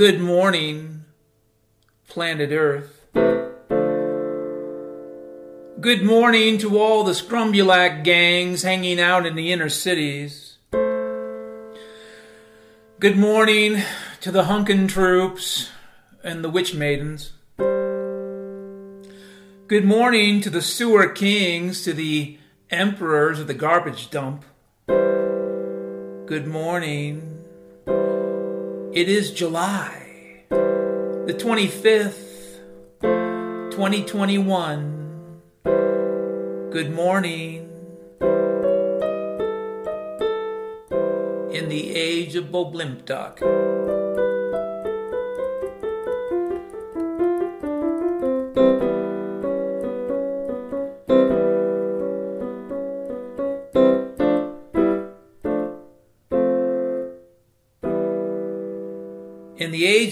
Good morning, planet Earth. Good morning to all the Scrumbulac gangs hanging out in the inner cities. Good morning to the Hunkin troops and the Witch Maidens. Good morning to the Sewer Kings, to the Emperors of the Garbage Dump. Good morning it is July the 25th, 2021. Good morning. In the age of Boblimptock.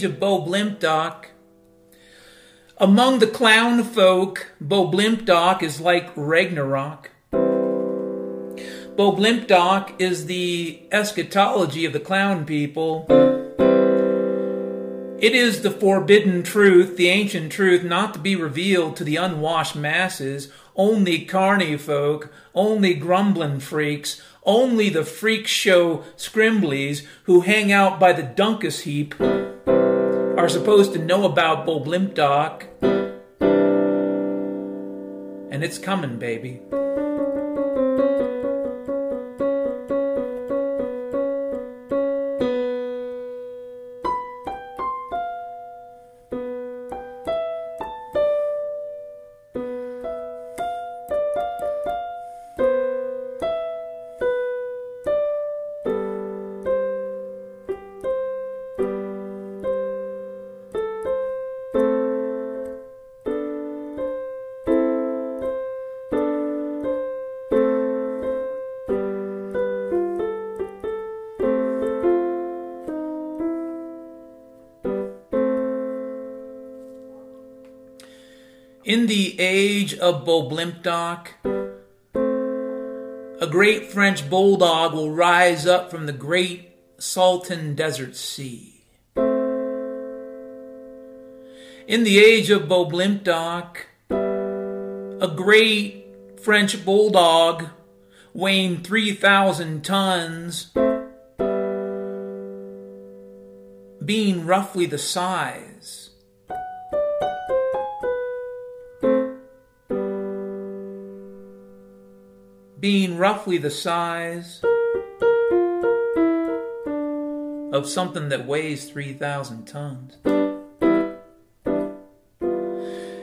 Of Boblimptock, among the clown folk, Bo Boblimptock is like Ragnarok. Bo Boblimptock is the eschatology of the clown people. It is the forbidden truth, the ancient truth, not to be revealed to the unwashed masses, only carny folk, only grumbling freaks, only the freak show scrimblies who hang out by the Dunkus heap are supposed to know about Boblimptock. And it's coming, baby. The age of Boblimptock, a great French bulldog will rise up from the great Salton Desert Sea. In the age of Boblimptock, a great French bulldog weighing 3,000 tons, being roughly the size being roughly the size of something that weighs 3,000 tons.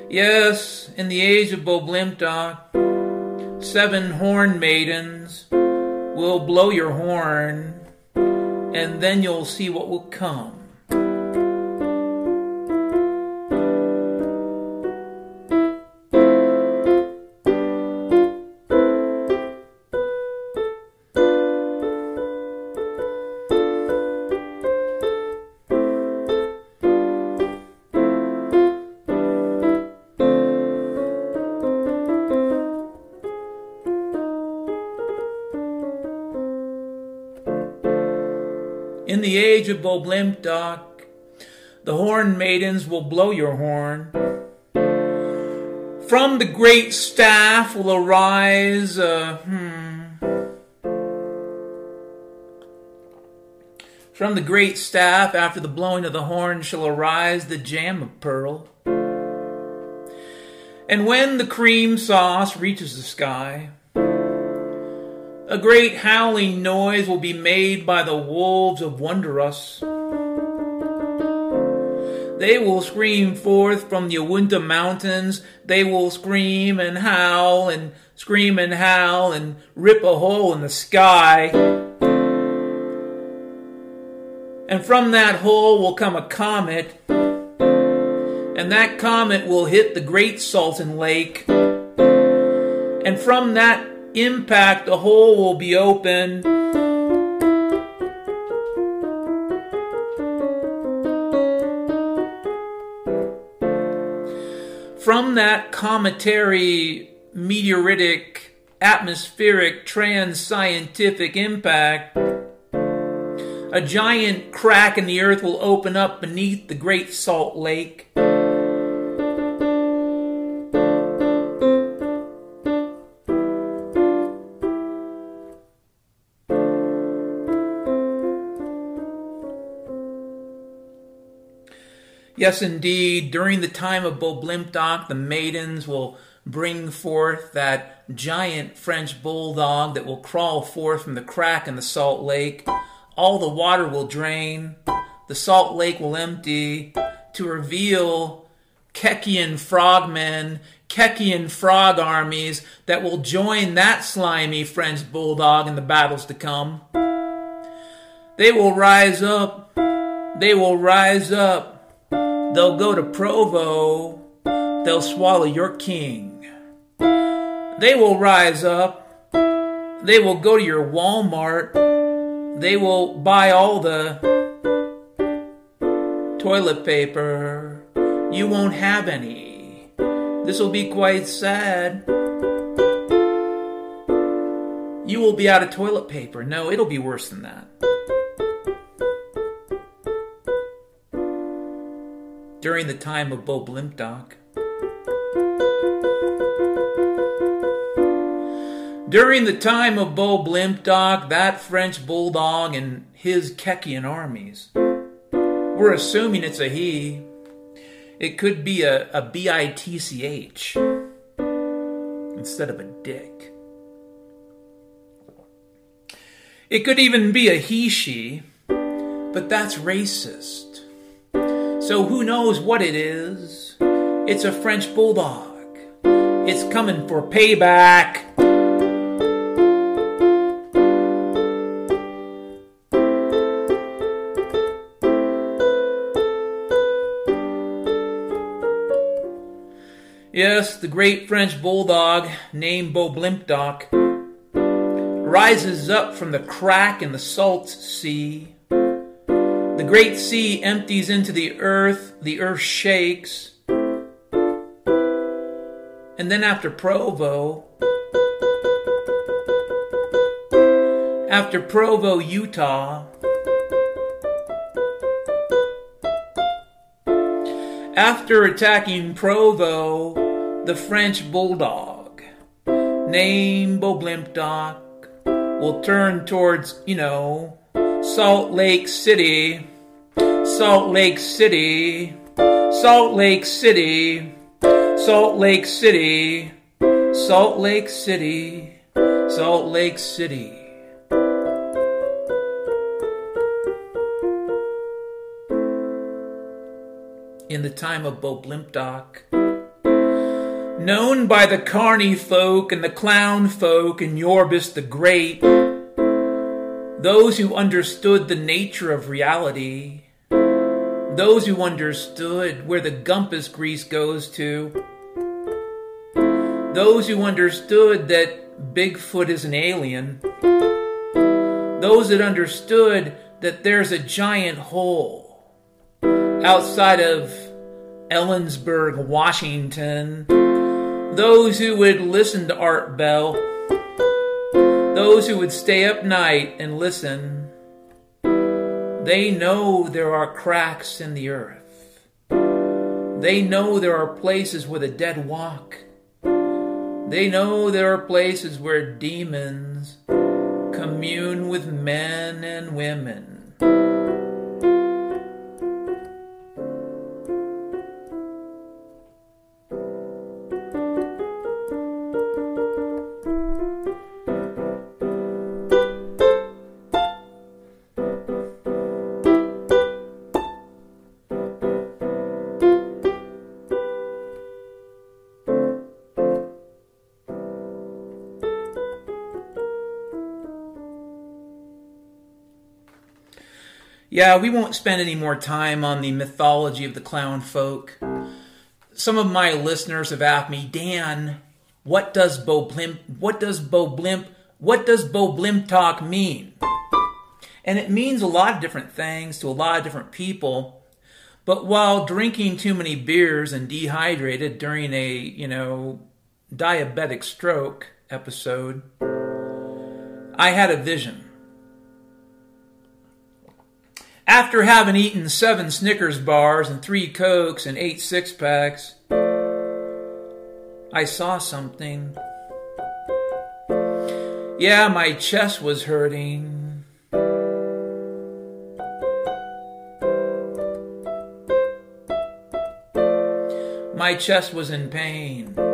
Yes, in the age of Boblimptock, seven horn maidens will blow your horn, and then you'll see what will come. Age of the horn maidens will blow your horn. From the great staff will arise a hmm. From the great staff, after the blowing of the horn, shall arise the jam of pearl. And when the cream sauce reaches the sky, a great howling noise will be made by the wolves of Wondrous. They will scream forth from the Awunta mountains. They will scream and howl and scream and howl and rip a hole in the sky. And from that hole will come a comet. And that comet will hit the Great Salton Lake. And from that impact, the hole will be open. From that cometary, meteoritic, atmospheric, trans scientific impact, a giant crack in the earth will open up beneath the great salt lake. Yes, indeed, during the time of Boblimptock, the maidens will bring forth that giant French bulldog that will crawl forth from the crack in the salt lake. All the water will drain, the salt lake will empty to reveal Kekian frogmen, Kekian frog armies that will join that slimy French bulldog in the battles to come. They will rise up, they will rise up, they'll go to Provo, they'll swallow your king. They will rise up. They will go to your Walmart. They will buy all the toilet paper. You won't have any. This will be quite sad. You will be out of toilet paper. No, it'll be worse than that. During the time of Boblimptock, During the time of Boblimptock, that French bulldog and his Kekian armies, we're assuming it's a he. It could be a, a B I T C H instead of a dick. It could even be a he she, but that's racist. So who knows what it is? It's a French bulldog. It's coming for payback. Yes, the great French bulldog named Boblimptock rises up from the crack in the salt sea. The great sea empties into the earth, the earth shakes. And then after Provo, after Provo, Utah, after attacking Provo, the French bulldog, named Boblimptock, will turn towards, you know, Salt Lake City, Salt Lake City, Salt Lake City, Salt Lake City, Salt Lake City, Salt Lake City. In the time of Boblimptock, known by the carny folk and the clown folk and Yorbis the Great, those who understood the nature of reality, those who understood where the gumpus grease goes to, those who understood that Bigfoot is an alien, those that understood that there's a giant hole outside of Ellensburg, Washington, those who would listen to Art Bell, those who would stay up night and listen, they know there are cracks in the earth. They know there are places where the dead walk. They know there are places where demons commune with men and women. Yeah, we won't spend any more time on the mythology of the clown folk. Some of my listeners have asked me, Dan, what does Bo Blimp, what does Bo Blimp, what does Bo Blimp talk mean? And it means a lot of different things to a lot of different people. But while drinking too many beers and dehydrated during a, you know, diabetic stroke episode, I had a vision. After having eaten seven Snickers bars and three Cokes and eight six packs, I saw something. Yeah, my chest was hurting. My chest was in pain.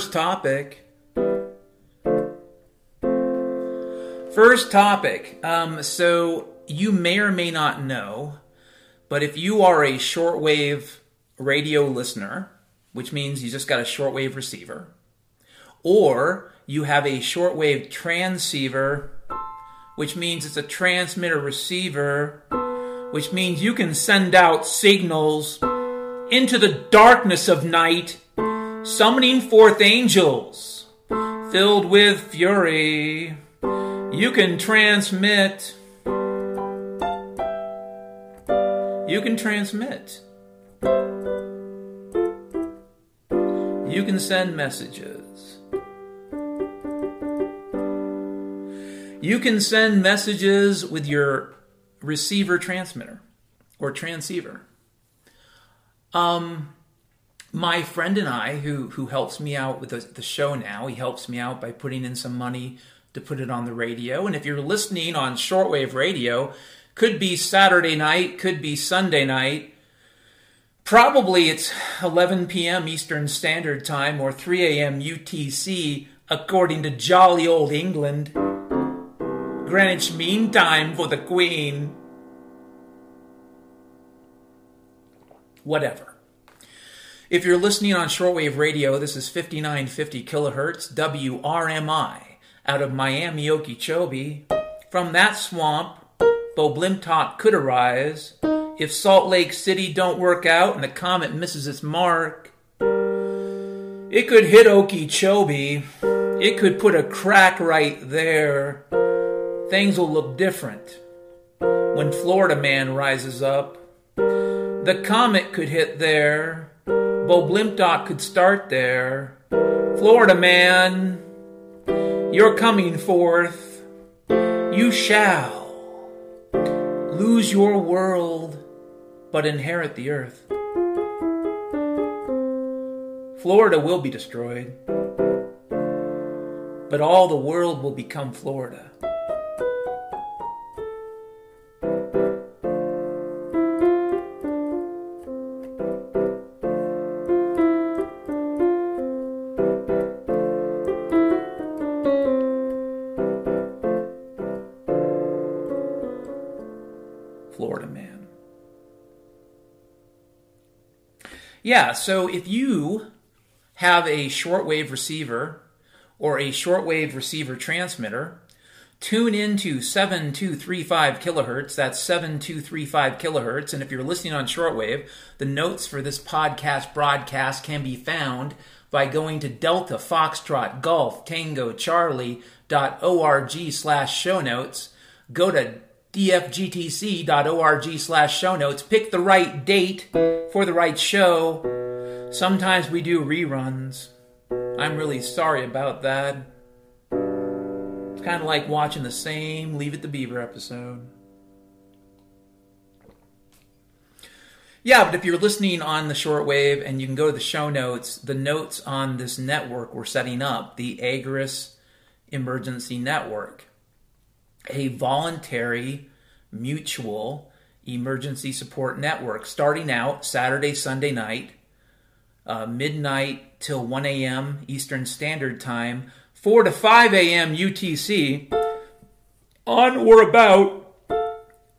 First topic. First topic. Um, so you may or may not know, but if you are a shortwave radio listener, which means you just got a shortwave receiver, or you have a shortwave transceiver, which means it's a transmitter receiver, which means you can send out signals into the darkness of night summoning forth angels filled with fury. You can transmit. You can transmit. You can send messages. You can send messages with your receiver transmitter or transceiver. Um, my friend and I, who who helps me out with the, the, show now, he helps me out by putting in some money to put it on the radio. And if you're listening on shortwave radio, could be Saturday night, could be Sunday night. Probably it's 11 p.m. Eastern Standard Time or 3 a.m. UTC, according to jolly old England. Greenwich Mean Time for the Queen. Whatever. If you're listening on shortwave radio, this is 5950 kilohertz WRMI out of Miami, Okeechobee. From that swamp, Bo Blimtot could arise if Salt Lake City don't work out and the comet misses its mark. It could hit Okeechobee. It could put a crack right there. Things will look different when Florida Man rises up. The comet could hit there Bo Blimtot could start there. Florida man, you're coming forth. You shall lose your world, but inherit the earth. Florida will be destroyed, but all the world will become Florida. Yeah, so if you have a shortwave receiver or a shortwave receiver transmitter, tune into 7235 kilohertz. That's 7235 kilohertz. And if you're listening on shortwave, the notes for this podcast broadcast can be found by going to Delta Foxtrot Golf Tango Charlie dot org slash show notes. Go to dfgtc.org slash show notes. Pick the right date for the right show. Sometimes we do reruns. I'm really sorry about that. It's kind of like watching the same Leave It to Beaver episode. Yeah, but if you're listening on the shortwave and you can go to the show notes, the notes on this network we're setting up, the Agorist Emergency Network a voluntary, mutual emergency support network starting out Saturday, Sunday night, uh, midnight till 1 a.m. Eastern Standard Time, 4 to 5 a.m. UTC, on or about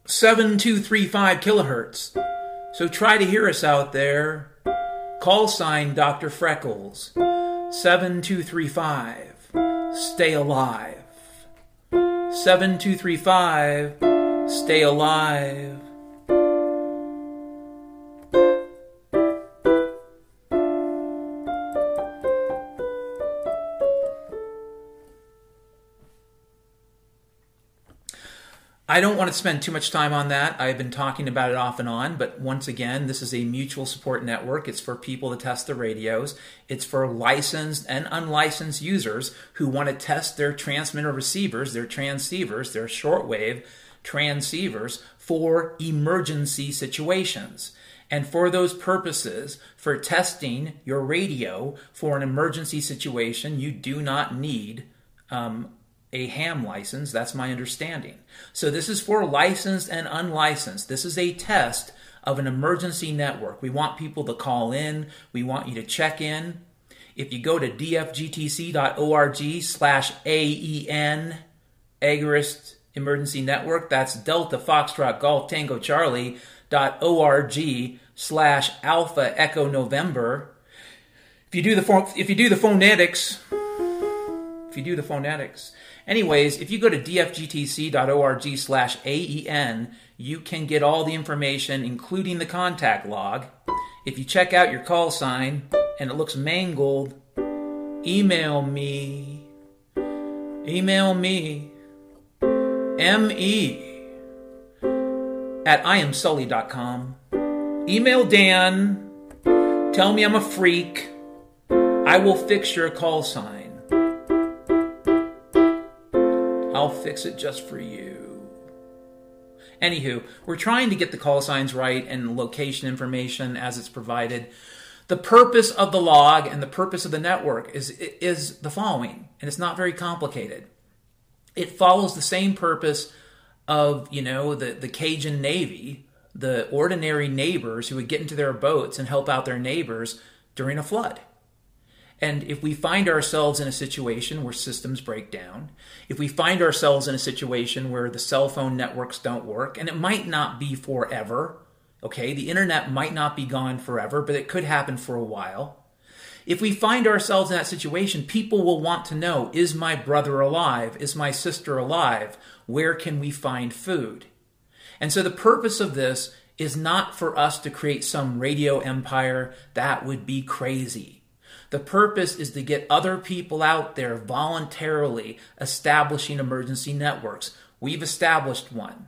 7235 kilohertz. So try to hear us out there. Call sign Dr. Freckles, 7235. Stay alive. 7235, stay alive. I don't want to spend too much time on that. I've been talking about it off and on, but once again, this is a mutual support network. It's for people to test the radios. It's for licensed and unlicensed users who want to test their transmitter receivers, their transceivers, their shortwave transceivers for emergency situations. And for those purposes, for testing your radio for an emergency situation, you do not need um, a ham license. That's my understanding. So this is for licensed and unlicensed. This is a test of an emergency network. We want people to call in. We want you to check in. If you go to dfgtc.org slash AEN, Agorist Emergency Network, that's Delta Foxtrot Golf Tango Charlie dot org slash Alpha Echo November. If you do the if you do the phonetics, if you do the phonetics, Anyways, if you go to dfgtc.org slash AEN, you can get all the information, including the contact log. If you check out your call sign and it looks mangled, email me. Email me. M-E at iamsully.com. Email Dan. Tell me I'm a freak. I will fix your call sign. I'll fix it just for you. Anywho, we're trying to get the call signs right and location information as it's provided. The purpose of the log and the purpose of the network is, is the following, and it's not very complicated. It follows the same purpose of, you know, the, the Cajun Navy, the ordinary neighbors who would get into their boats and help out their neighbors during a flood. And if we find ourselves in a situation where systems break down, if we find ourselves in a situation where the cell phone networks don't work, and it might not be forever, okay, the internet might not be gone forever, but it could happen for a while. If we find ourselves in that situation, people will want to know is my brother alive? Is my sister alive? Where can we find food? And so the purpose of this is not for us to create some radio empire. That would be crazy. The purpose is to get other people out there voluntarily establishing emergency networks. We've established one.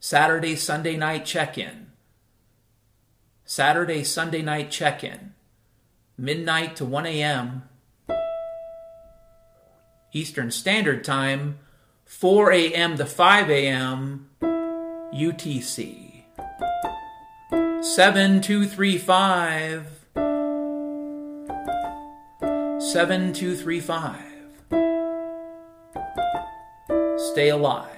Saturday, Sunday night check in. Saturday, Sunday night check in. Midnight to 1 a.m. Eastern Standard Time, 4 a.m. to 5 a.m. UTC. 7235 7235. Stay alive.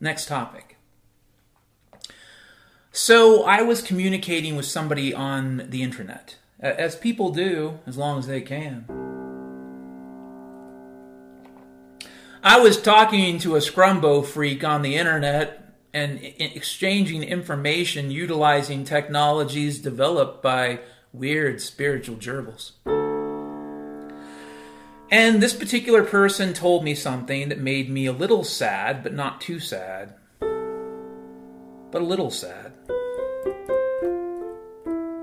Next topic. So I was communicating with somebody on the internet, as people do, as long as they can. I was talking to a Scrumbo freak on the internet and exchanging information utilizing technologies developed by weird spiritual gerbils. And this particular person told me something that made me a little sad, but not too sad. But a little sad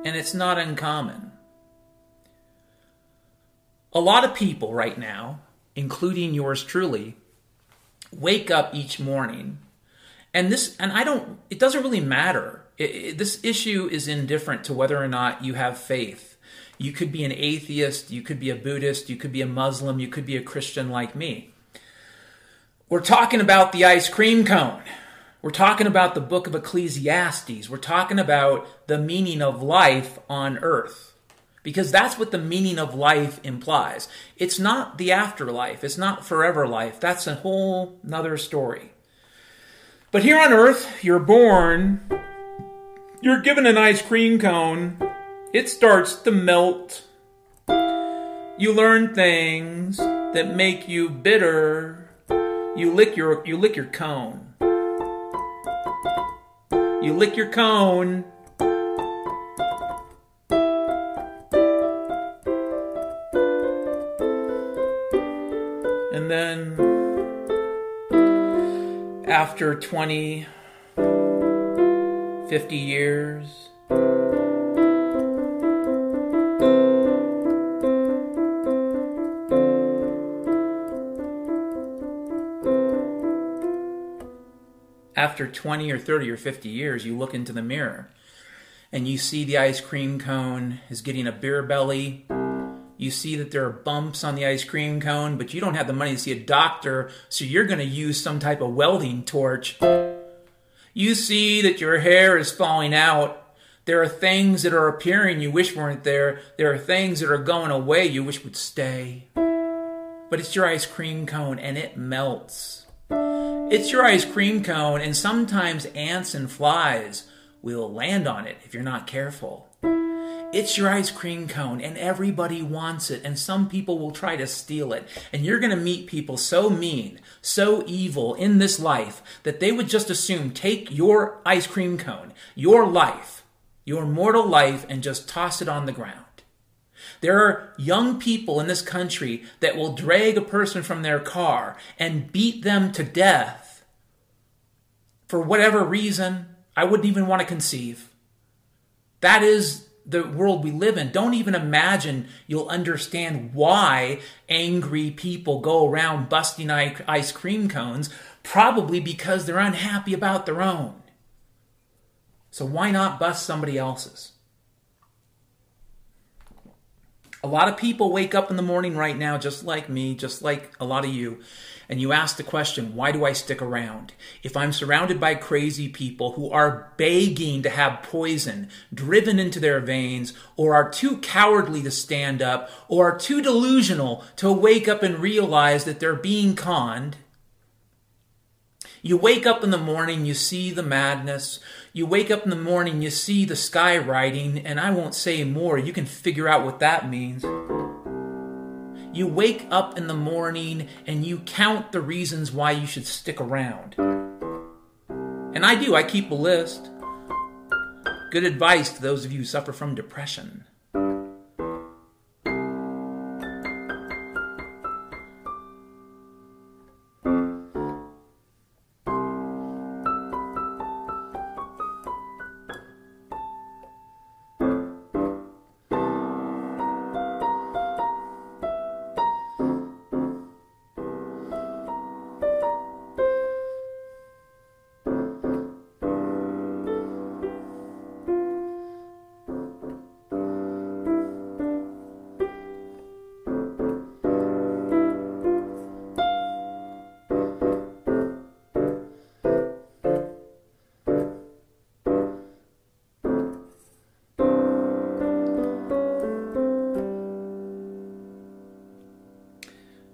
and it's not uncommon. A lot of people right now, including yours truly, wake up each morning and this and I don't it doesn't really matter. It, it, this issue is indifferent to whether or not you have faith. You could be an atheist, you could be a Buddhist, you could be a Muslim, you could be a Christian like me. We're talking about the ice cream cone. We're talking about the book of Ecclesiastes. We're talking about the meaning of life on earth. Because that's what the meaning of life implies. It's not the afterlife, it's not forever life. That's a whole nother story. But here on earth, you're born, you're given an ice cream cone, it starts to melt. You learn things that make you bitter. You lick your you lick your cone. You lick your cone. And then after 20, 50 years, after 20 or 30 or 50 years, you look into the mirror and you see the ice cream cone is getting a beer belly. You see that there are bumps on the ice cream cone, but you don't have the money to see a doctor, so you're going to use some type of welding torch. You see that your hair is falling out. There are things that are appearing you wish weren't there. There are things that are going away you wish would stay. But it's your ice cream cone and it melts. It's your ice cream cone, and sometimes ants and flies will land on it if you're not careful. It's your ice cream cone, and everybody wants it, and some people will try to steal it. And you're going to meet people so mean, so evil in this life that they would just assume take your ice cream cone, your life, your mortal life, and just toss it on the ground. There are young people in this country that will drag a person from their car and beat them to death for whatever reason I wouldn't even want to conceive. That is the world we live in. Don't even imagine you'll understand why angry people go around busting ice cream cones, probably because they're unhappy about their own. So why not bust somebody else's? A lot of people wake up in the morning right now, just like me, just like a lot of you, and you ask the question, why do I stick around? If I'm surrounded by crazy people who are begging to have poison driven into their veins, or are too cowardly to stand up, or are too delusional to wake up and realize that they're being conned, you wake up in the morning, you see the madness. You wake up in the morning, you see the sky writing, and I won't say more. You can figure out what that means. You wake up in the morning and you count the reasons why you should stick around. And I do, I keep a list. Good advice to those of you who suffer from depression.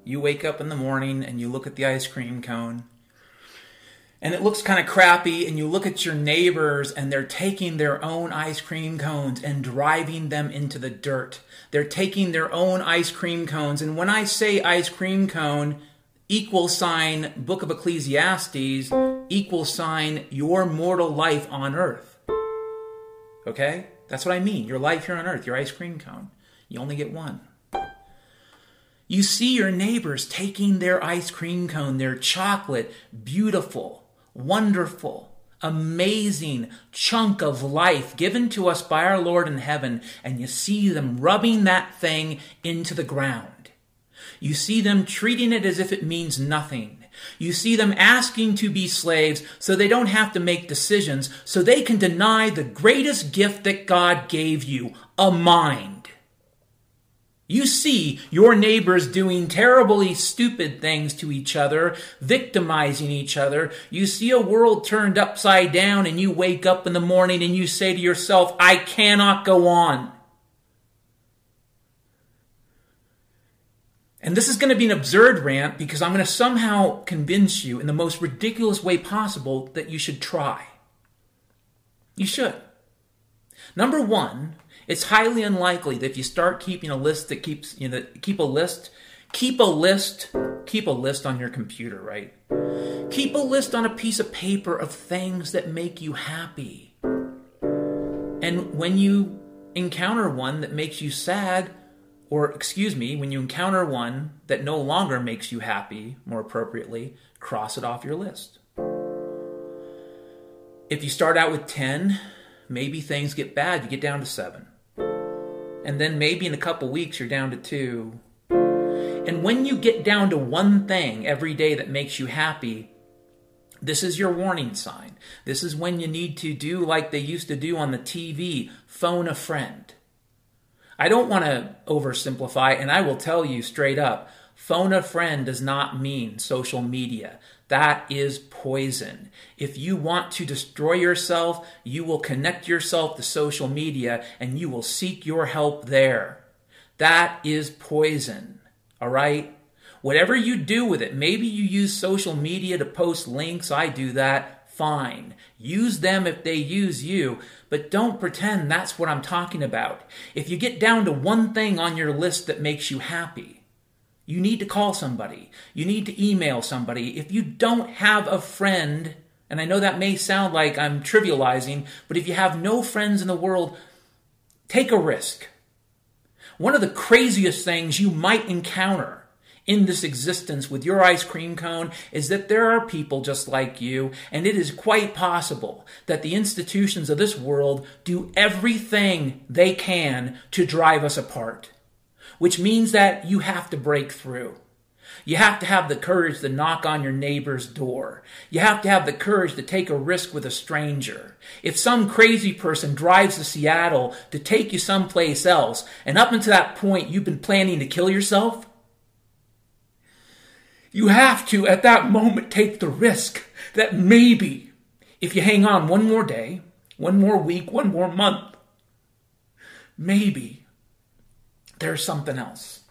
You wake up in the morning and you look at the ice cream cone and it looks kind of crappy and you look at your neighbors and they're taking their own ice cream cones and driving them into the dirt. They're taking their own ice cream cones and when i say ice cream cone equal sign book of ecclesiastes equal sign your mortal life on earth. Okay? That's what i mean. Your life here on earth your ice cream cone. You only get one you see your neighbors taking their ice cream cone, their chocolate, beautiful, wonderful, amazing chunk of life given to us by our Lord in heaven, and you see them rubbing that thing into the ground. You see them treating it as if it means nothing. You see them asking to be slaves so they don't have to make decisions, so they can deny the greatest gift that God gave you, a mind. You see your neighbors doing terribly stupid things to each other, victimizing each other. You see a world turned upside down and you wake up in the morning and you say to yourself, I cannot go on. And this is going to be an absurd rant because I'm going to somehow convince you in the most ridiculous way possible that you should try. You should. Number one, it's highly unlikely that if you start keeping a list that keeps you know keep a list, keep a list, keep a list on your computer, right? Keep a list on a piece of paper of things that make you happy. And when you encounter one that makes you sad, or excuse me, when you encounter one that no longer makes you happy, more appropriately, cross it off your list. If you start out with 10, maybe things get bad. You get down to 7. And then maybe in a couple weeks you're down to 2. And when you get down to one thing every day that makes you happy, this is your warning sign. This is when you need to do like they used to do on the TV phone a friend. I don't want to oversimplify, and I will tell you straight up phone a friend does not mean social media. That is poison. If you want to destroy yourself, you will connect yourself to social media and you will seek your help there. That is poison. All right? Whatever you do with it, maybe you use social media to post links. I do that. Fine. Use them if they use you, but don't pretend that's what I'm talking about. If you get down to one thing on your list that makes you happy, you need to call somebody. You need to email somebody. If you don't have a friend, and I know that may sound like I'm trivializing, but if you have no friends in the world, take a risk. One of the craziest things you might encounter in this existence with your ice cream cone is that there are people just like you, and it is quite possible that the institutions of this world do everything they can to drive us apart. Which means that you have to break through. You have to have the courage to knock on your neighbor's door. You have to have the courage to take a risk with a stranger. If some crazy person drives to Seattle to take you someplace else, and up until that point you've been planning to kill yourself, you have to, at that moment, take the risk that maybe if you hang on one more day, one more week, one more month, maybe there's something else.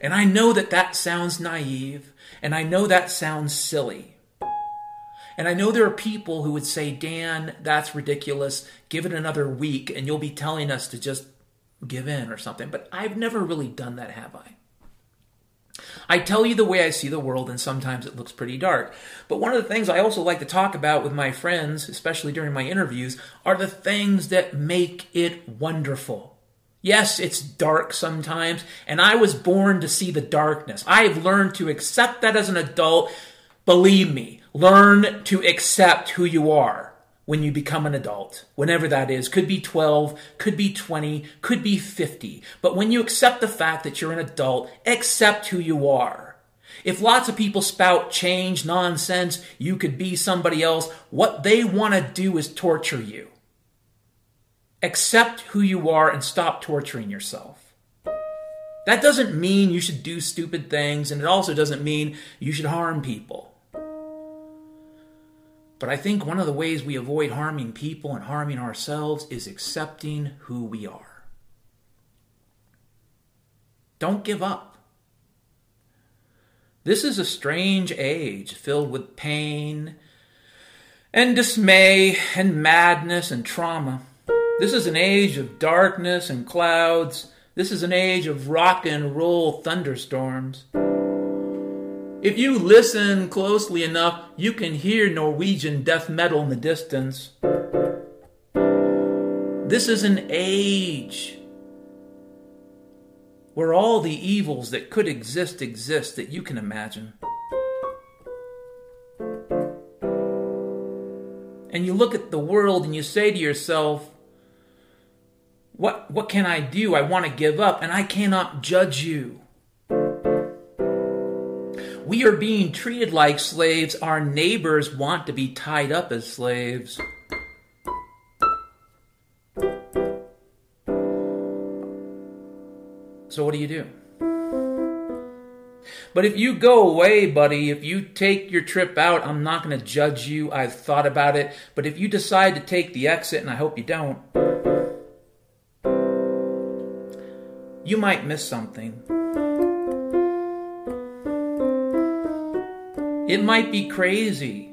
And I know that that sounds naive, and I know that sounds silly. And I know there are people who would say, Dan, that's ridiculous. Give it another week, and you'll be telling us to just give in or something. But I've never really done that, have I? I tell you the way I see the world, and sometimes it looks pretty dark. But one of the things I also like to talk about with my friends, especially during my interviews, are the things that make it wonderful. Yes, it's dark sometimes, and I was born to see the darkness. I have learned to accept that as an adult. Believe me, learn to accept who you are when you become an adult, whenever that is. Could be 12, could be 20, could be 50. But when you accept the fact that you're an adult, accept who you are. If lots of people spout change nonsense, you could be somebody else. What they want to do is torture you. Accept who you are and stop torturing yourself. That doesn't mean you should do stupid things, and it also doesn't mean you should harm people. But I think one of the ways we avoid harming people and harming ourselves is accepting who we are. Don't give up. This is a strange age filled with pain and dismay and madness and trauma. This is an age of darkness and clouds. This is an age of rock and roll thunderstorms. If you listen closely enough, you can hear Norwegian death metal in the distance. This is an age where all the evils that could exist exist that you can imagine. And you look at the world and you say to yourself, what, what can I do? I want to give up, and I cannot judge you. We are being treated like slaves. Our neighbors want to be tied up as slaves. So, what do you do? But if you go away, buddy, if you take your trip out, I'm not going to judge you. I've thought about it. But if you decide to take the exit, and I hope you don't, you might miss something. It might be crazy.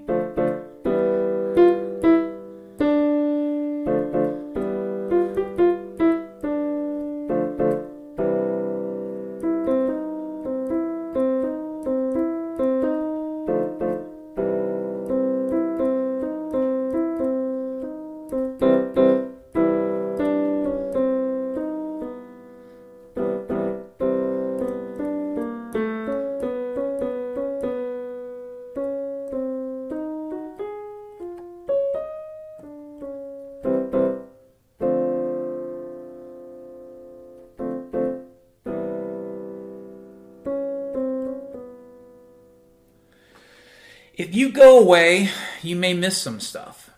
Go away, you may miss some stuff.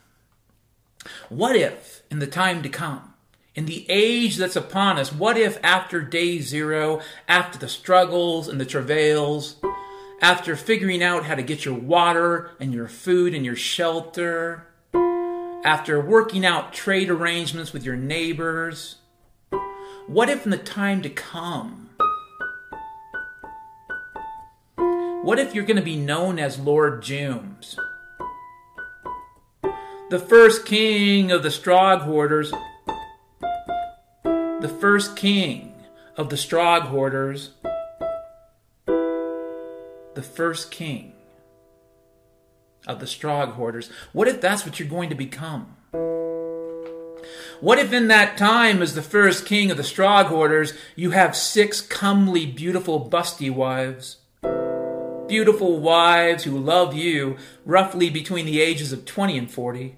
What if, in the time to come, in the age that's upon us, what if after day zero, after the struggles and the travails, after figuring out how to get your water and your food and your shelter, after working out trade arrangements with your neighbors, what if in the time to come, what if you're going to be known as Lord Jooms? The first king of the Strog Hoarders, the first king of the Strog Hoarders, the first king of the Strog Hoarders. What if that's what you're going to become? What if in that time, as the first king of the Strog Hoarders, you have six comely, beautiful, busty wives? Beautiful wives who love you roughly between the ages of 20 and 40.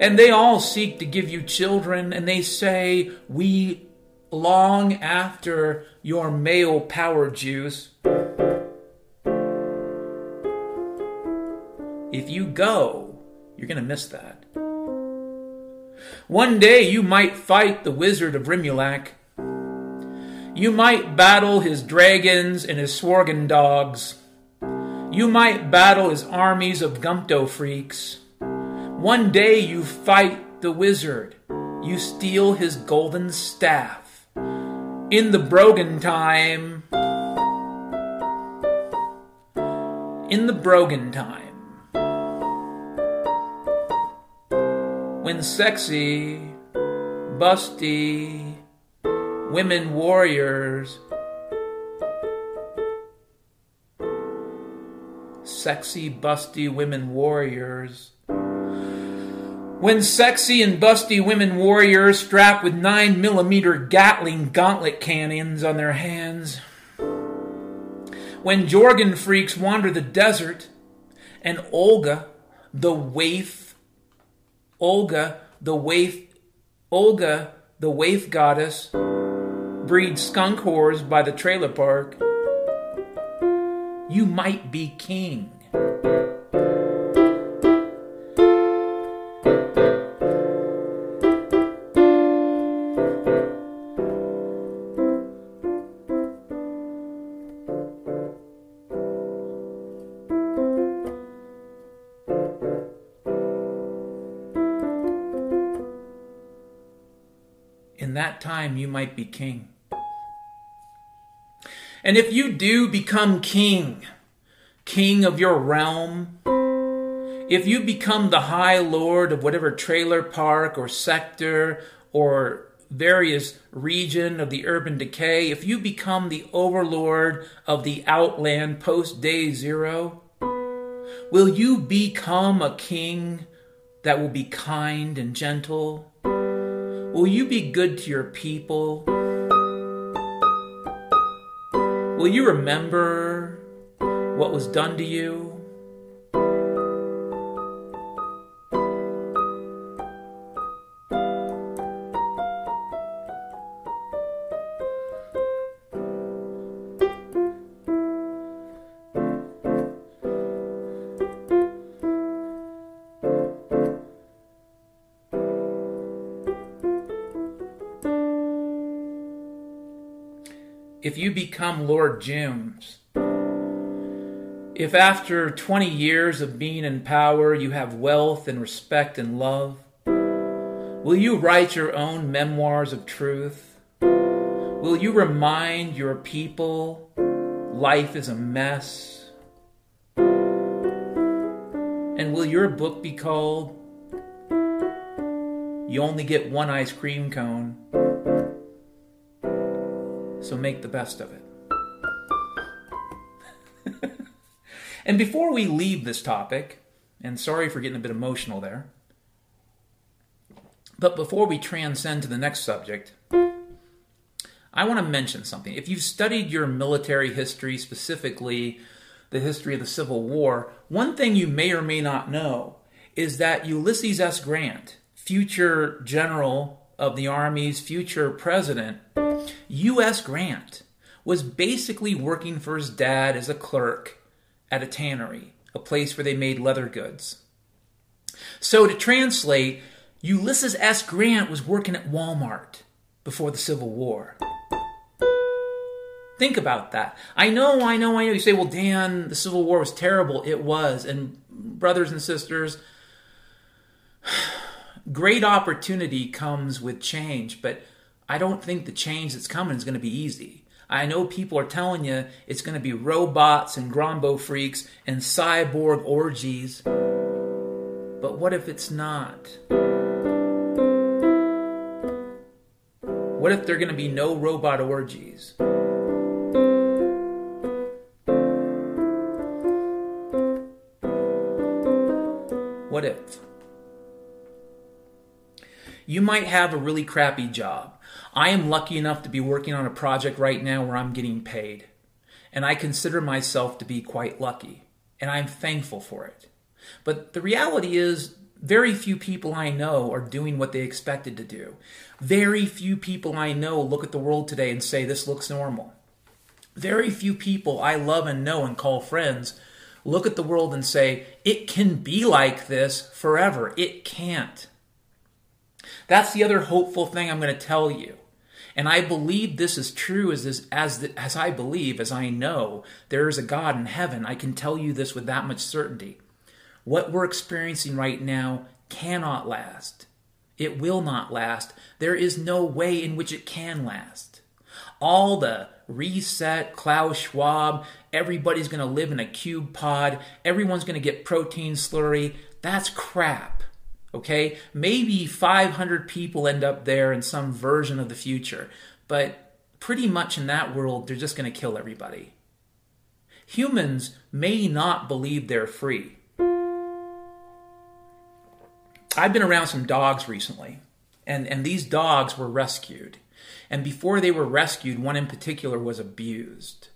And they all seek to give you children, and they say, We long after your male power juice. If you go, you're going to miss that. One day you might fight the wizard of Rimulak. You might battle his dragons and his Sworgen dogs. You might battle his armies of gumpto freaks. One day you fight the wizard. You steal his golden staff. In the Brogan time. In the Brogan time. when sexy, busty women warriors, sexy, busty women warriors, when sexy and busty women warriors strapped with 9 millimeter Gatling gauntlet cannons on their hands, when Jorgen freaks wander the desert, and Olga, the waif Olga, the waif, Olga, the waif goddess, breeds skunk whores by the trailer park. You might be king. In that time you might be king. And if you do become king, king of your realm, if you become the high lord of whatever trailer park or sector or various region of the urban decay, if you become the overlord of the outland post day zero, will you become a king that will be kind and gentle? Will you be good to your people? Will you remember what was done to you? If you become Lord Jooms, if after 20 years of being in power you have wealth and respect and love, will you write your own memoirs of truth? Will you remind your people life is a mess? And will your book be called You Only Get One Ice Cream Cone? So make the best of it. and before we leave this topic, and sorry for getting a bit emotional there, but before we transcend to the next subject, I want to mention something. If you've studied your military history, specifically the history of the Civil War, one thing you may or may not know is that Ulysses S. Grant, future general of the Army's future president, U.S. Grant was basically working for his dad as a clerk at a tannery, a place where they made leather goods. So, to translate, Ulysses S. Grant was working at Walmart before the Civil War. Think about that. I know, I know, I know. You say, well, Dan, the Civil War was terrible. It was. And, brothers and sisters, great opportunity comes with change, but I don't think the change that's coming is going to be easy. I know people are telling you it's going to be robots and Grombo freaks and cyborg orgies. But what if it's not? What if there are going to be no robot orgies? What if? You might have a really crappy job. I am lucky enough to be working on a project right now where I'm getting paid. And I consider myself to be quite lucky. And I'm thankful for it. But the reality is, very few people I know are doing what they expected to do. Very few people I know look at the world today and say, this looks normal. Very few people I love and know and call friends look at the world and say, it can be like this forever. It can't. That's the other hopeful thing I'm going to tell you. And I believe this is true as, as, the, as I believe, as I know there is a God in heaven. I can tell you this with that much certainty. What we're experiencing right now cannot last. It will not last. There is no way in which it can last. All the reset, Klaus Schwab, everybody's going to live in a cube pod, everyone's going to get protein slurry. That's crap. Okay? Maybe 500 people end up there in some version of the future, but pretty much in that world, they're just going to kill everybody. Humans may not believe they're free. I've been around some dogs recently, and, and these dogs were rescued. And before they were rescued, one in particular was abused.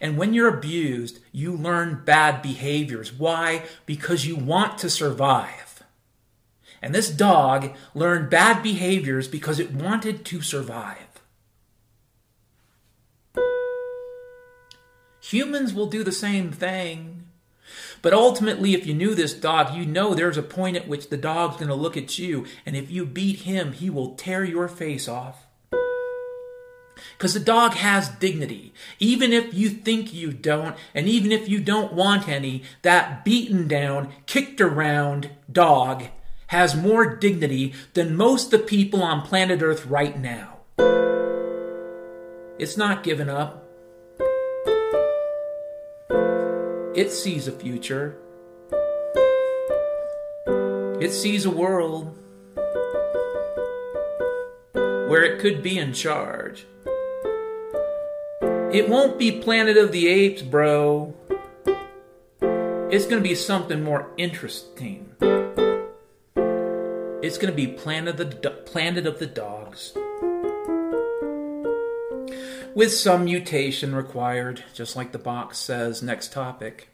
And when you're abused, you learn bad behaviors. Why? Because you want to survive. And this dog learned bad behaviors because it wanted to survive. Humans will do the same thing. But ultimately, if you knew this dog, you know there's a point at which the dog's going to look at you, and if you beat him, he will tear your face off. Because the dog has dignity. Even if you think you don't, and even if you don't want any, that beaten down, kicked around dog has more dignity than most the people on planet Earth right now. It's not given up. It sees a future. It sees a world where it could be in charge. It won't be Planet of the Apes, bro. It's to be something more interesting. It's going to be Planet of the, Planet of the Dogs with some mutation required, just like the box says. Next topic.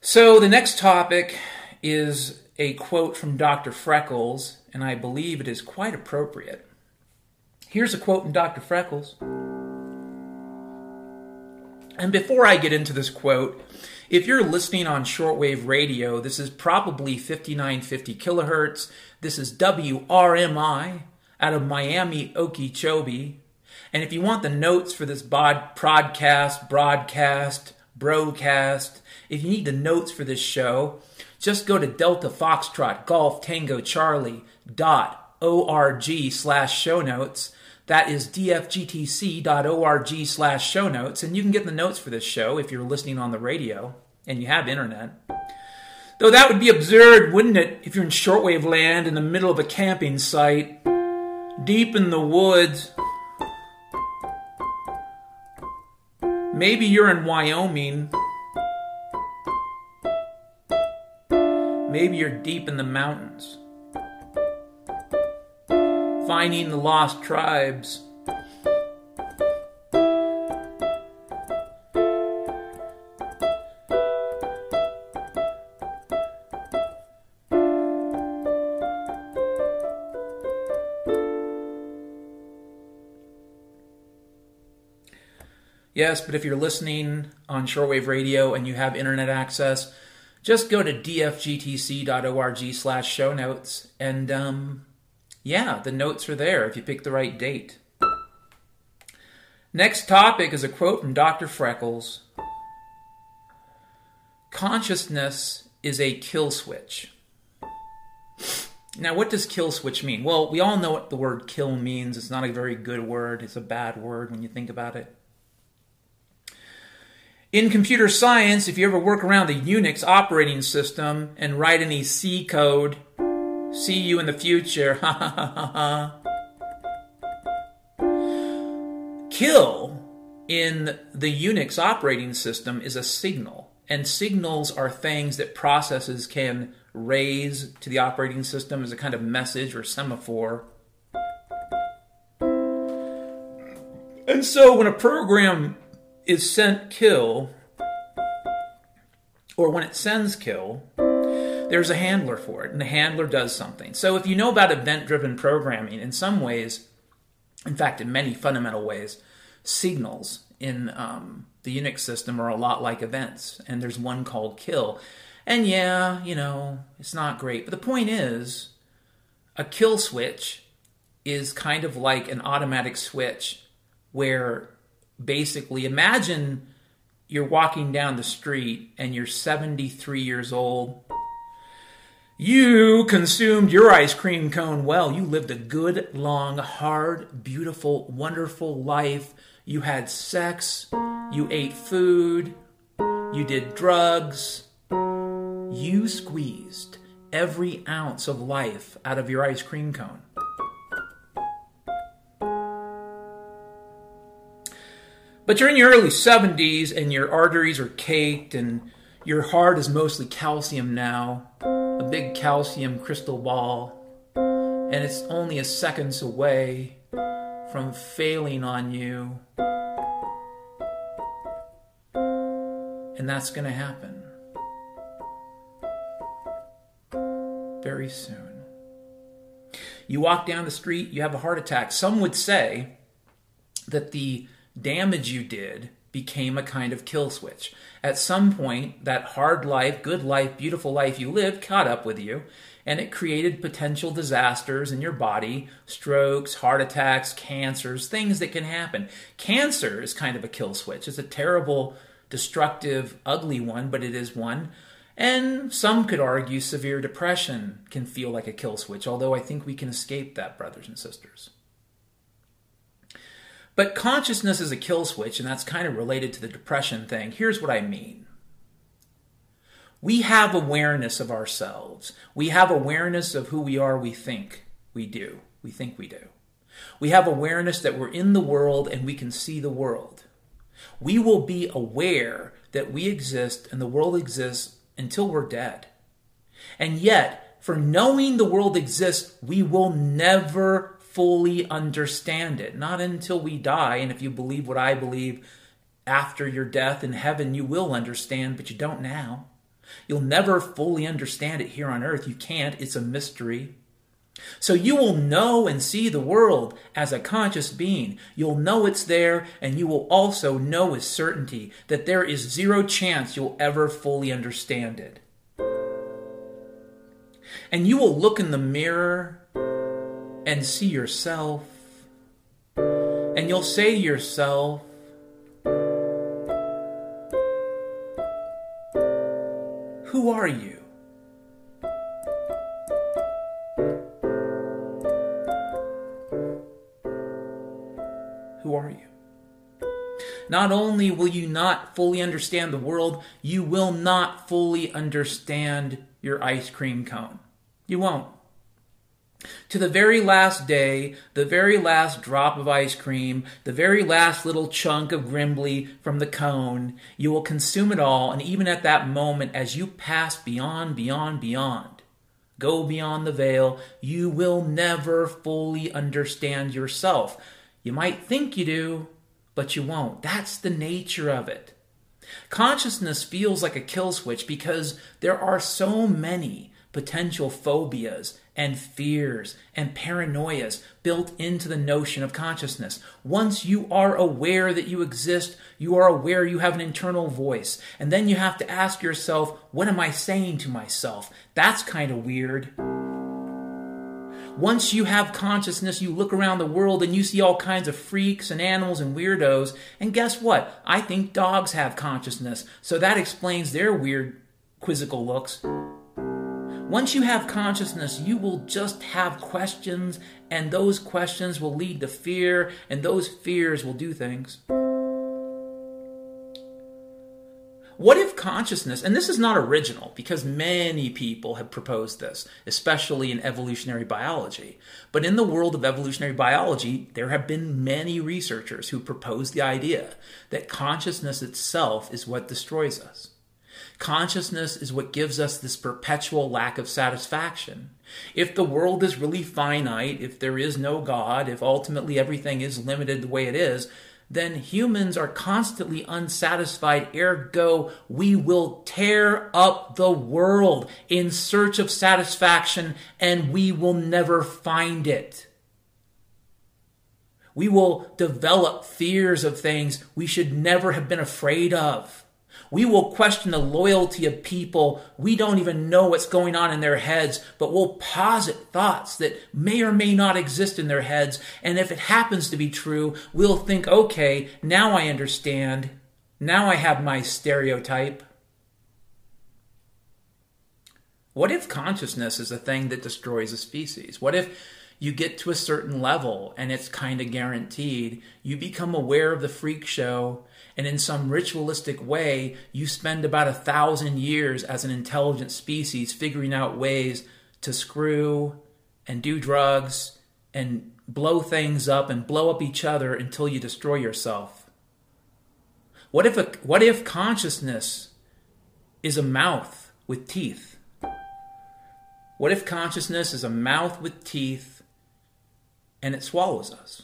So, the next topic is a quote from Dr. Freckles, and I believe it is quite appropriate. Here's a quote from Dr. Freckles. And before I get into this quote, if you're listening on shortwave radio, this is probably 5950 kilohertz. This is WRMI out of Miami, Okeechobee. And if you want the notes for this bod, broadcast, broadcast, if you need the notes for this show, just go to Delta Foxtrot Golf Tango Charlie dot org slash show notes. That is dfgtc.org slash show notes, and you can get the notes for this show if you're listening on the radio and you have internet. Though that would be absurd, wouldn't it, if you're in shortwave land in the middle of a camping site, deep in the woods, Maybe you're in Wyoming. Maybe you're deep in the mountains. Finding the lost tribes. Yes, but if you're listening on shortwave radio and you have internet access, just go to dfgtc.org slash show notes and um, yeah, the notes are there if you pick the right date. Next topic is a quote from Dr. Freckles. Consciousness is a kill switch. Now, what does kill switch mean? Well, we all know what the word kill means. It's not a very good word, it's a bad word when you think about it. In computer science, if you ever work around the Unix operating system and write any C code, see you in the future. Kill in the Unix operating system is a signal, and signals are things that processes can raise to the operating system as a kind of message or semaphore. And so when a program is sent kill, or when it sends kill, there's a handler for it, and the handler does something. So if you know about event driven programming, in some ways, in fact, in many fundamental ways, signals in um, the Unix system are a lot like events, and there's one called kill. And yeah, you know, it's not great. But the point is, a kill switch is kind of like an automatic switch where basically imagine you're walking down the street and you're 73 years old. You consumed your ice cream cone well. You lived a good, long, hard, beautiful, wonderful life. You had sex. You ate food. You did drugs. You squeezed every ounce of life out of your ice cream cone. But you're in your early 70s and your arteries are caked and your heart is mostly calcium now, a big calcium crystal ball, and it's only a seconds away from failing on you. And that's going to happen very soon. You walk down the street, you have a heart attack. Some would say that the damage you did became a kind of kill switch. At some point, that hard life, good life, beautiful life you lived caught up with you, and it created potential disasters in your body strokes, heart attacks, cancers, things that can happen. Cancer is kind of a kill switch. It's a terrible, destructive, ugly one, but it is one. And some could argue severe depression can feel like a kill switch, although I think we can escape that, brothers and sisters. But consciousness is a kill switch, and that's kind of related to the depression thing. Here's what I mean we have awareness of ourselves, we have awareness of who we are, we think we do. We think we do. We have awareness that we're in the world and we can see the world. We will be aware that we exist and the world exists until we're dead. And yet, for knowing the world exists, we will never fully understand it. Not until we die. And if you believe what I believe, after your death in heaven, you will understand, but you don't now. You'll never fully understand it here on earth. You can't. It's a mystery. So you will know and see the world as a conscious being. You'll know it's there, and you will also know with certainty that there is zero chance you'll ever fully understand it. And you will look in the mirror and see yourself. And you'll say to yourself, Who are you? Who are you? Not only will you not fully understand the world, you will not fully understand your ice cream cone. You won't. To the very last day, the very last drop of ice cream, the very last little chunk of Grimbly from the cone, you will consume it all, and even at that moment, as you pass beyond, beyond, beyond, go beyond the veil, you will never fully understand yourself. You might think you do, but you won't. That's the nature of it. Consciousness feels like a kill switch because there are so many potential phobias and fears and paranoias built into the notion of consciousness. Once you are aware that you exist, you are aware you have an internal voice. And then you have to ask yourself, what am I saying to myself? That's kind of weird. Once you have consciousness, you look around the world and you see all kinds of freaks and animals and weirdos. And guess what? I think dogs have consciousness. So that explains their weird, quizzical looks. Once you have consciousness, you will just have questions, and those questions will lead to fear, and those fears will do things. What if consciousness, and this is not original because many people have proposed this, especially in evolutionary biology, but in the world of evolutionary biology, there have been many researchers who proposed the idea that consciousness itself is what destroys us. Consciousness is what gives us this perpetual lack of satisfaction. If the world is really finite, if there is no God, if ultimately everything is limited the way it is, then humans are constantly unsatisfied. Ergo, we will tear up the world in search of satisfaction and we will never find it. We will develop fears of things we should never have been afraid of. We will question the loyalty of people. We don't even know what's going on in their heads, but we'll posit thoughts that may or may not exist in their heads. And if it happens to be true, we'll think, okay, now I understand. Now I have my stereotype. What if consciousness is a thing that destroys a species? What if you get to a certain level and it's kind of guaranteed. You become aware of the freak show, and in some ritualistic way, you spend about a thousand years as an intelligent species figuring out ways to screw and do drugs and blow things up and blow up each other until you destroy yourself. What if, a, what if consciousness is a mouth with teeth? What if consciousness is a mouth with teeth and it swallows us.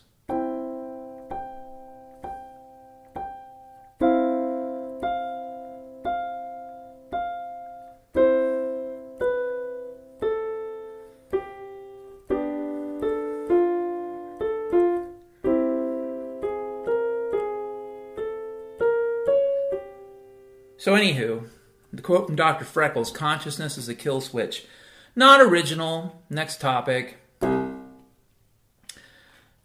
So, anywho, the quote from Dr. Freckles consciousness is a kill switch. Not original. Next topic.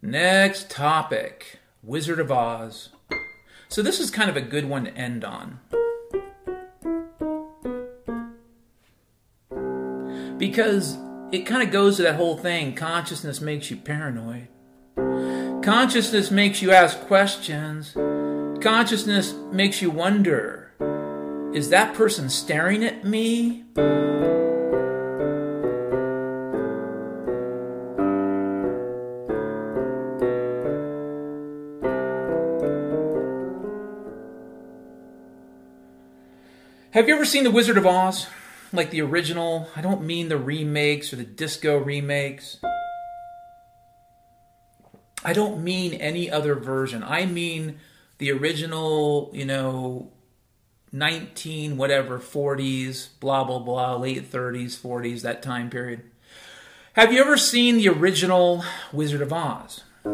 Next topic Wizard of Oz. So, this is kind of a good one to end on. Because it kind of goes to that whole thing consciousness makes you paranoid. Consciousness makes you ask questions. Consciousness makes you wonder is that person staring at me? Have you ever seen The Wizard of Oz? Like the original? I don't mean the remakes or the disco remakes. I don't mean any other version. I mean the original, you know, 19 whatever 40s, blah blah blah, late 30s, 40s, that time period. Have you ever seen the original Wizard of Oz? You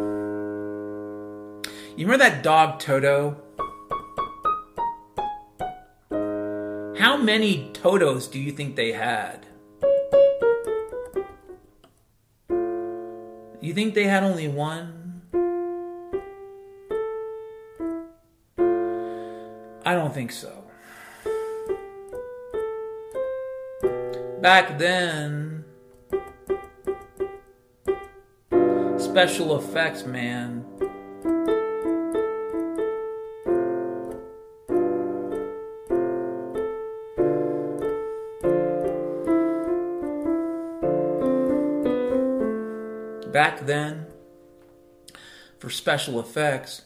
remember that dog Toto? How many Totos do you think they had? You think they had only one? I don't think so. Back then, special effects, man. back then for special effects.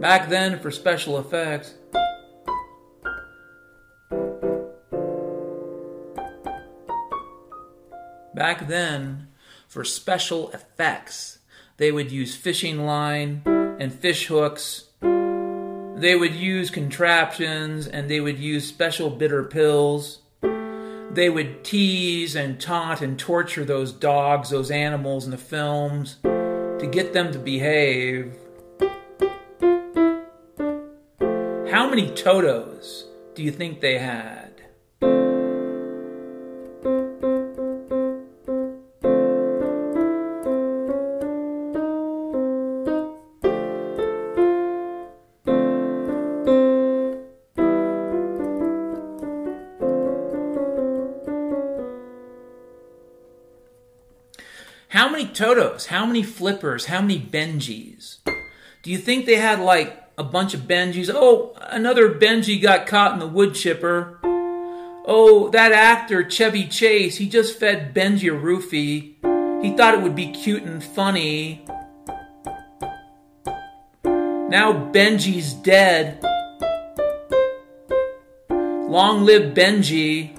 Back then for special effects. Back then for special effects, they would use fishing line and fish hooks. They would use contraptions and they would use special bitter pills they would tease and taunt and torture those dogs, those animals in the films to get them to behave. How many Totos do you think they had? Totos? How many Flippers? How many Benjis? Do you think they had like a bunch of Benjis? Oh, another Benji got caught in the wood chipper. Oh, that actor, Chevy Chase, he just fed Benji a roofie. He thought it would be cute and funny. Now Benji's dead. Long live Benji.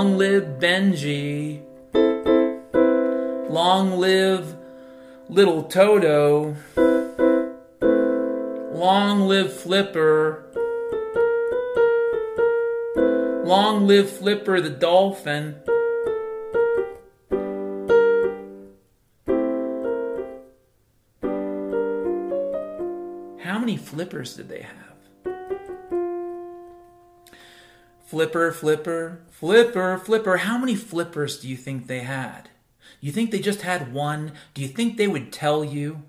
Long live Benji. Long live Little Toto. Long live Flipper. Long live Flipper the dolphin. How many flippers did they have? Flipper, flipper, flipper, flipper. How many flippers do you think they had? You think they just had one? Do you think they would tell you?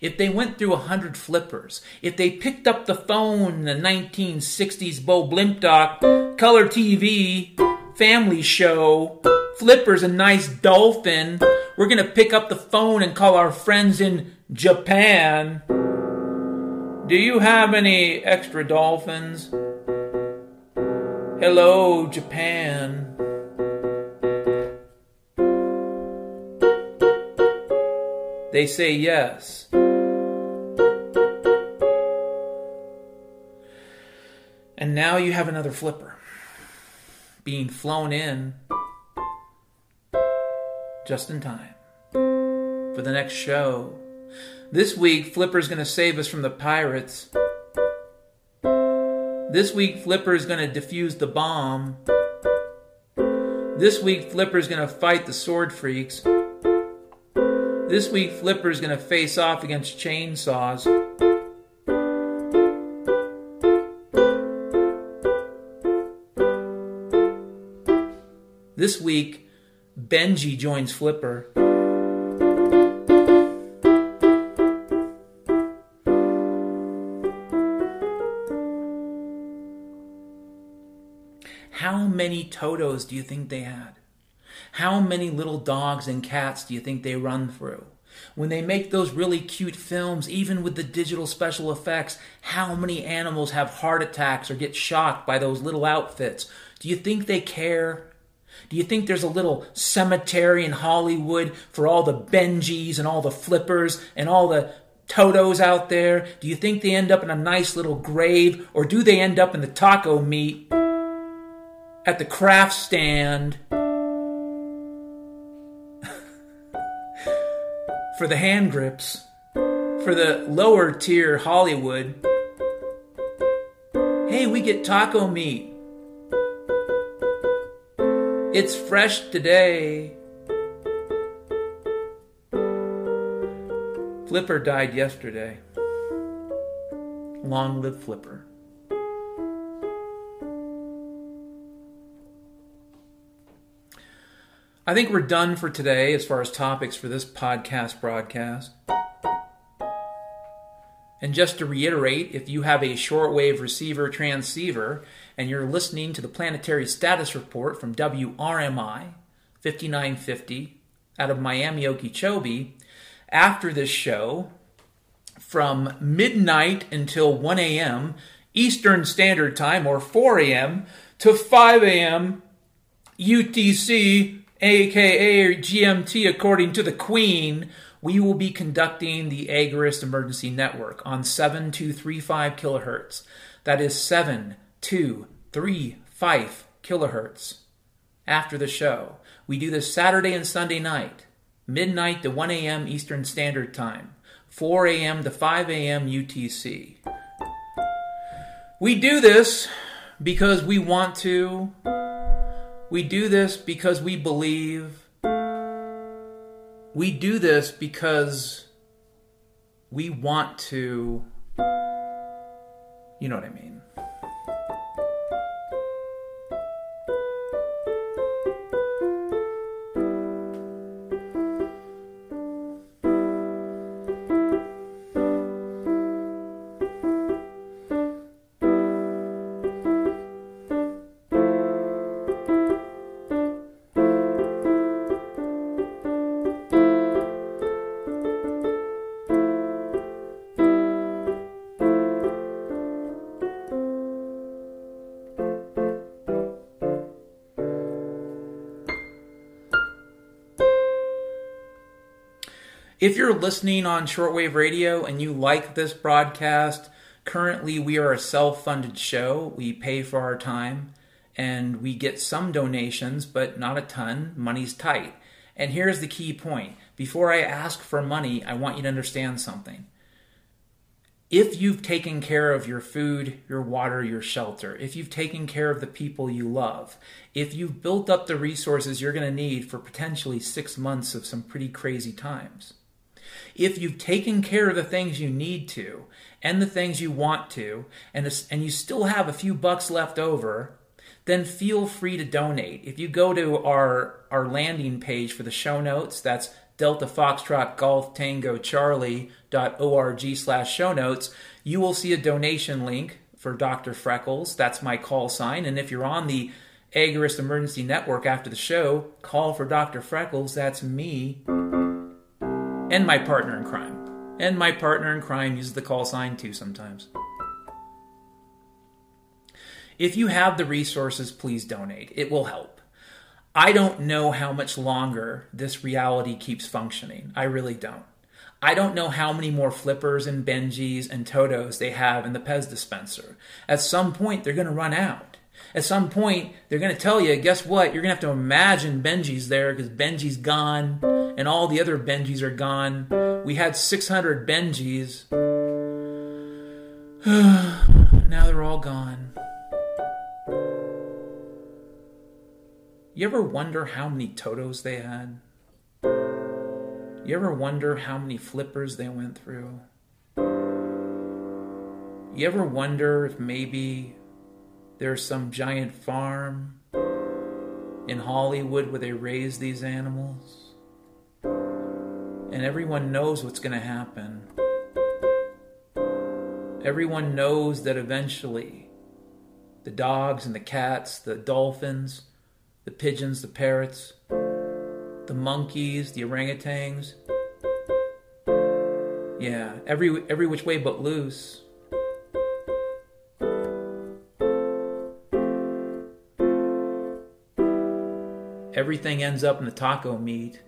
If they went through a hundred flippers, if they picked up the phone, in the 1960s Boblimptock, color TV, family show, flippers, a nice dolphin, we're gonna pick up the phone and call our friends in Japan. Do you have any extra dolphins? Hello, Japan. They say yes. And now you have another flipper being flown in just in time for the next show. This week, Flipper's going to save us from the pirates. This week, Flipper is going to defuse the bomb. This week, Flipper is going to fight the sword freaks. This week, Flipper is going to face off against chainsaws. This week, Benji joins Flipper. Totos do you think they had? How many little dogs and cats do you think they run through? When they make those really cute films, even with the digital special effects, how many animals have heart attacks or get shocked by those little outfits? Do you think they care? Do you think there's a little cemetery in Hollywood for all the Benjis and all the Flippers and all the Totos out there? Do you think they end up in a nice little grave or do they end up in the taco meat at the craft stand? for the hand grips, for the lower tier Hollywood. Hey, we get taco meat. It's fresh today. Flipper died yesterday. Long live Flipper. I think we're done for today as far as topics for this podcast broadcast. And just to reiterate, if you have a shortwave receiver transceiver and you're listening to the planetary status report from WRMI 5950 out of Miami, Okeechobee, after this show, from midnight until 1 a.m. Eastern Standard Time or 4 a.m. to 5 a.m. UTC aka GMT, according to the Queen, we will be conducting the Agorist Emergency Network on 7235 kilohertz. That is 7235 kilohertz. After the show, we do this Saturday and Sunday night. midnight to 1 a.m. Eastern Standard Time, 4 a.m. to 5 a.m. UTC. We do this because we want to. We do this because we believe. We do this because we want to. You know what I mean. If you're listening on shortwave radio and you like this broadcast, currently we are a self funded show. We pay for our time and we get some donations, but not a ton. Money's tight. And here's the key point before I ask for money, I want you to understand something. If you've taken care of your food, your water, your shelter, if you've taken care of the people you love, if you've built up the resources you're going to need for potentially six months of some pretty crazy times, if you've taken care of the things you need to and the things you want to, and, and you still have a few bucks left over, then feel free to donate. If you go to our, our landing page for the show notes, that's Delta Foxtrot Golf Tango Charlie.org slash show notes, you will see a donation link for Dr. Freckles. That's my call sign. And if you're on the Agorist Emergency Network after the show, call for Dr. Freckles. That's me and my partner in crime. And my partner in crime uses the call sign too sometimes. If you have the resources, please donate. It will help. I don't know how much longer this reality keeps functioning. I really don't. I don't know how many more flippers and Benjis and Totos they have in the Pez dispenser. At some point, they're going to run out. At some point, they're going to tell you, guess what? You're going to have to imagine Benji's there because Benji's gone and all the other Benjis are gone. We had 600 Benjis. now they're all gone. You ever wonder how many Totos they had? You ever wonder how many flippers they went through? You ever wonder if maybe there's some giant farm in Hollywood where they raise these animals? and everyone knows what's going to happen. Everyone knows that eventually the dogs and the cats, the dolphins, the pigeons, the parrots, the monkeys, the orangutans, yeah, every every which way but loose. Everything ends up in the taco meat.